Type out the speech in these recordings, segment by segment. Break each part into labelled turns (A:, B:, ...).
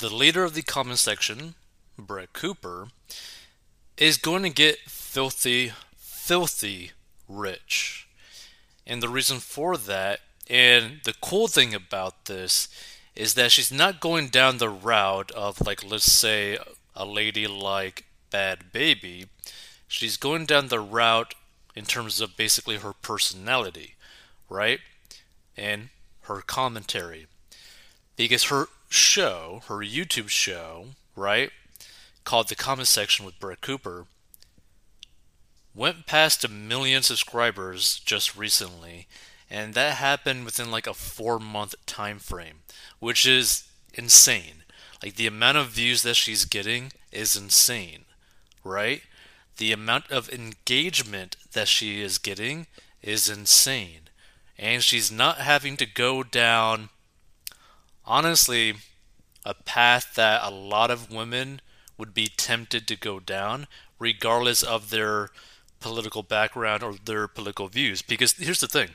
A: the leader of the comment section, Brett Cooper, is going to get filthy, filthy rich. And the reason for that, and the cool thing about this, is that she's not going down the route of, like, let's say, a lady like Bhad Bhabie. She's going down the route in terms of basically her personality, right? And her commentary. Because her show, her YouTube show, right, called The Comment Section with Brett Cooper, went past a million subscribers just recently, and that happened within like a four month time frame, which is insane. Like the amount of views that she's getting is insane, right? The amount of engagement that she is getting is insane. And she's not having to go down, honestly, a path that a lot of women would be tempted to go down, regardless of their political background or their political views. Because here's the thing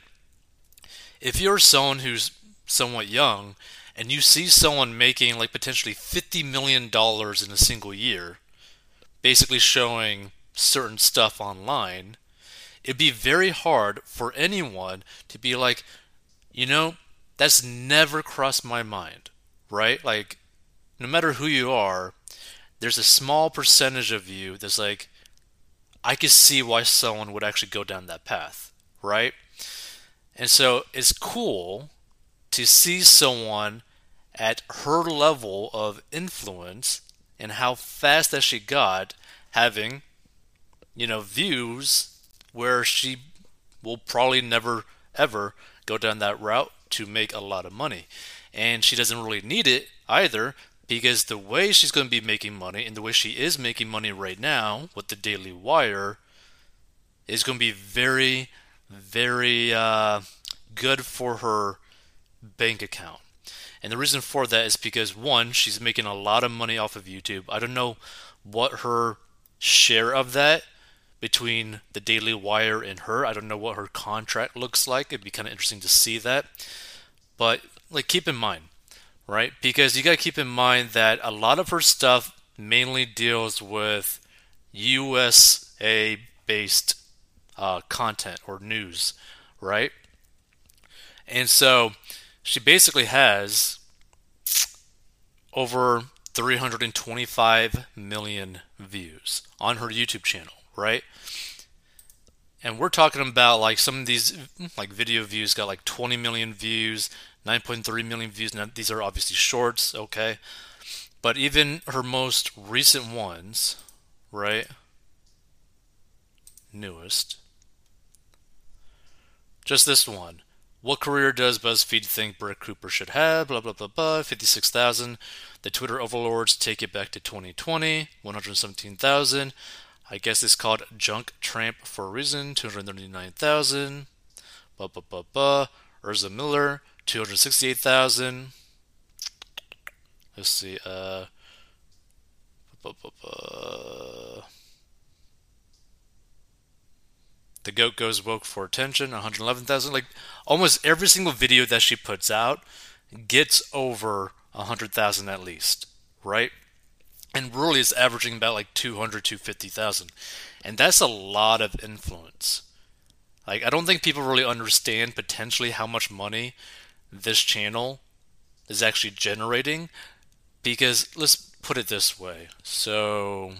A: if you're someone who's somewhat young and you see someone making like potentially $50 million in a single year, basically showing certain stuff online, it'd be very hard for anyone to be like, you know, that's never crossed my mind, right? Like, no matter who you are, there's a small percentage of you that's like, I could see why someone would actually go down that path, right? And so it's cool to see someone at her level of influence and how fast that she got having, you know, views where she will probably never ever go down that route to make a lot of money. And she doesn't really need it either because the way she's going to be making money and the way she is making money right now with the Daily Wire is going to be very, very uh, good for her bank account. And the reason for that is because one, she's making a lot of money off of YouTube. I don't know what her share of that between the Daily Wire and her. I don't know what her contract looks like. It'd be kind of interesting to see that. But like keep in mind, right? Because you got to keep in mind that a lot of her stuff mainly deals with USA based uh, content or news, right? And so she basically has over 325 million views on her YouTube channel, right? And we're talking about like some of these like video views got like 20 million views, 9.3 million views. Now, these are obviously shorts, okay? But even her most recent ones, right? Newest. Just this one. What career does BuzzFeed think Brett Cooper should have? Blah, blah, blah, blah. 56,000. The Twitter overlords take it back to 2020. 117,000. I guess it's called Junk Tramp for a reason. 239,000. Blah, blah, blah, blah. Ezra Miller. 268,000. Let's see. Uh, the goat goes woke for attention. 111,000. Like almost every single video that she puts out gets over 100,000 at least, right? And really is averaging about like 200, 250,000. And that's a lot of influence. Like, I don't think people really understand potentially how much money this channel is actually generating because let's put it this way. So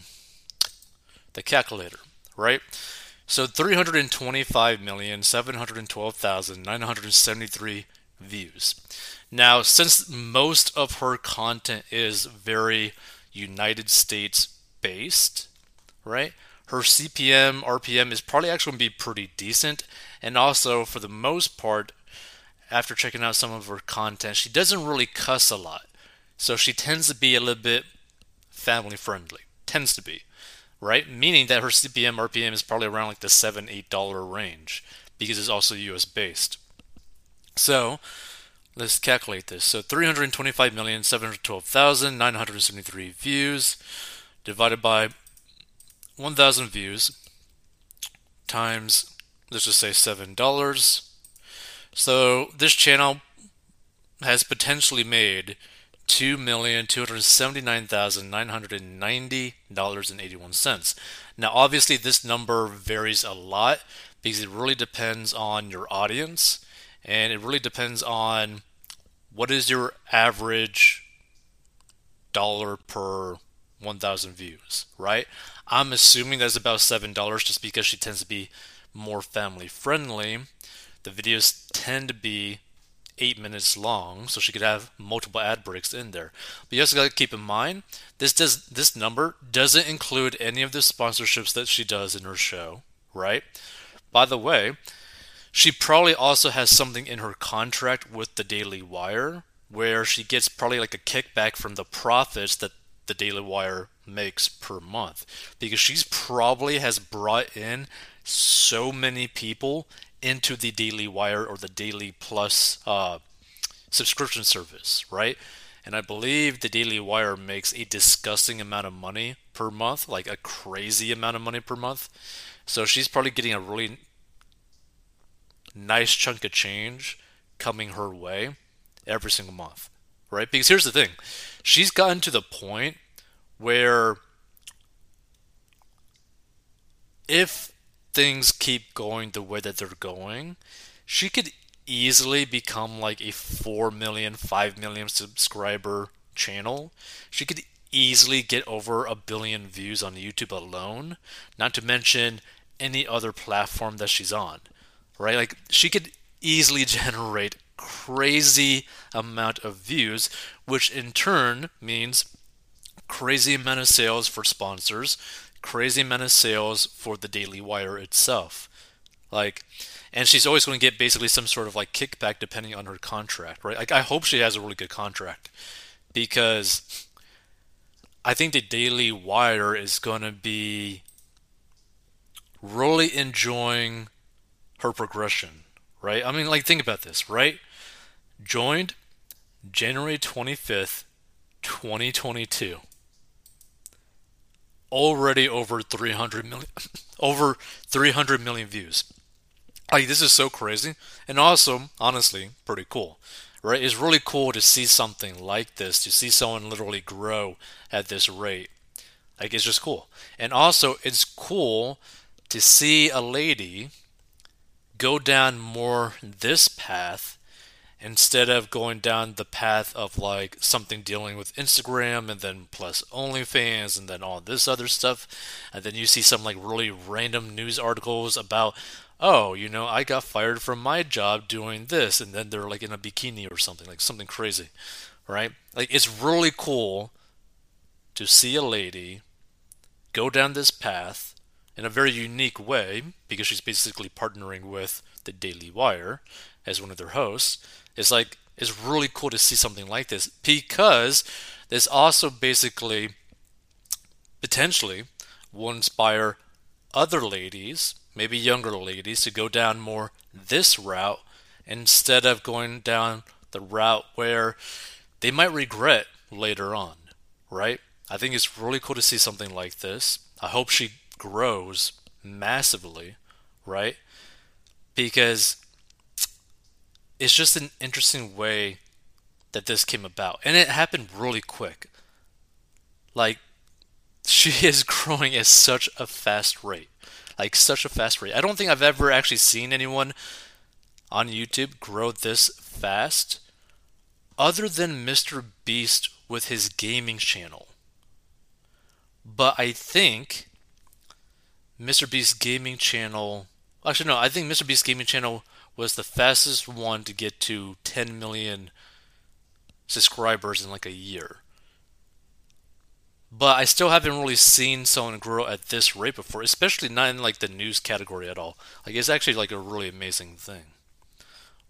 A: the calculator, right? So 325,712,973 views. Now, since most of her content is very United States based, right? Her CPM, RPM is probably actually going to be pretty decent. And also, for the most part, after checking out some of her content, she doesn't really cuss a lot. So she tends to be a little bit family friendly. Tends to be. Right? Meaning that her CPM, RPM is probably around like the 7, $8 range because it's also US based. So let's calculate this. So 325,712,973 views divided by 1,000 views times, let's just say $7 so this channel has potentially made $2,279,990.81. Now, obviously, this number varies a lot because it really depends on your audience and it really depends on what is your average dollar per 1,000 views, right? I'm assuming that's about $7 just because she tends to be more family friendly. The videos tend to be eight minutes long, so she could have multiple ad breaks in there. But you also got to keep in mind this does this number doesn't include any of the sponsorships that she does in her show, right? By the way, she probably also has something in her contract with the Daily Wire where she gets probably like a kickback from the profits that the Daily Wire makes per month because she's probably has brought in so many people into the Daily Wire or the Daily Plus uh, subscription service, right? And I believe the Daily Wire makes a disgusting amount of money per month, like a crazy amount of money per month. So she's probably getting a really nice chunk of change coming her way every single month, right? Because here's the thing she's gotten to the point where if things keep going the way that they're going, she could easily become like a 4 million, 5 million subscriber channel. She could easily get over a billion views on YouTube alone, not to mention any other platform that she's on. Right? Like she could easily generate crazy amount of views, which in turn means crazy amount of sales for sponsors, crazy amount of sales for the Daily Wire itself. Like, and she's always going to get basically some sort of like kickback depending on her contract, right? Like, I hope she has a really good contract because I think the Daily Wire is going to be really enjoying her progression, right? I mean, like, think about this, right? Joined January 25th, 2022 already over 300 million over 300 million views. Like this is so crazy and also honestly pretty cool. Right? It's really cool to see something like this, to see someone literally grow at this rate. Like it's just cool. And also it's cool to see a lady go down more this path instead of going down the path of like something dealing with Instagram and then plus OnlyFans and then all this other stuff, and then you see some like really random news articles about, oh, you know, I got fired from my job doing this, and then they're like in a bikini or something, like something crazy, right? Like it's really cool to see a lady go down this path in a very unique way because she's basically partnering with the Daily Wire as one of their hosts it's like it's really cool to see something like this because this also basically potentially will inspire other ladies, maybe younger ladies, to go down more this route instead of going down the route where they might regret later on, right? I think it's really cool to see something like this. I hope she grows massively, right? Because it's just an interesting way that this came about. And it happened really quick. Like, she is growing at such a fast rate. Like, such a fast rate. I don't think I've ever actually seen anyone on YouTube grow this fast other than Mr. Beast with his gaming channel. But I think Mr. Beast's gaming channel. Actually, no, I think Mr. Beast's gaming channel was the fastest one to get to 10 million subscribers in like a year. But I still haven't really seen someone grow at this rate before, especially not in like the news category at all. Like it's actually like a really amazing thing.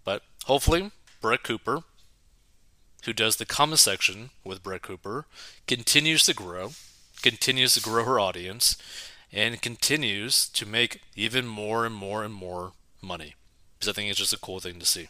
A: But hopefully, Brett Cooper, who does the comment section with Brett Cooper, continues to grow, continues to grow her audience, and continues to make even more and more and more money because I think it's just a cool thing to see.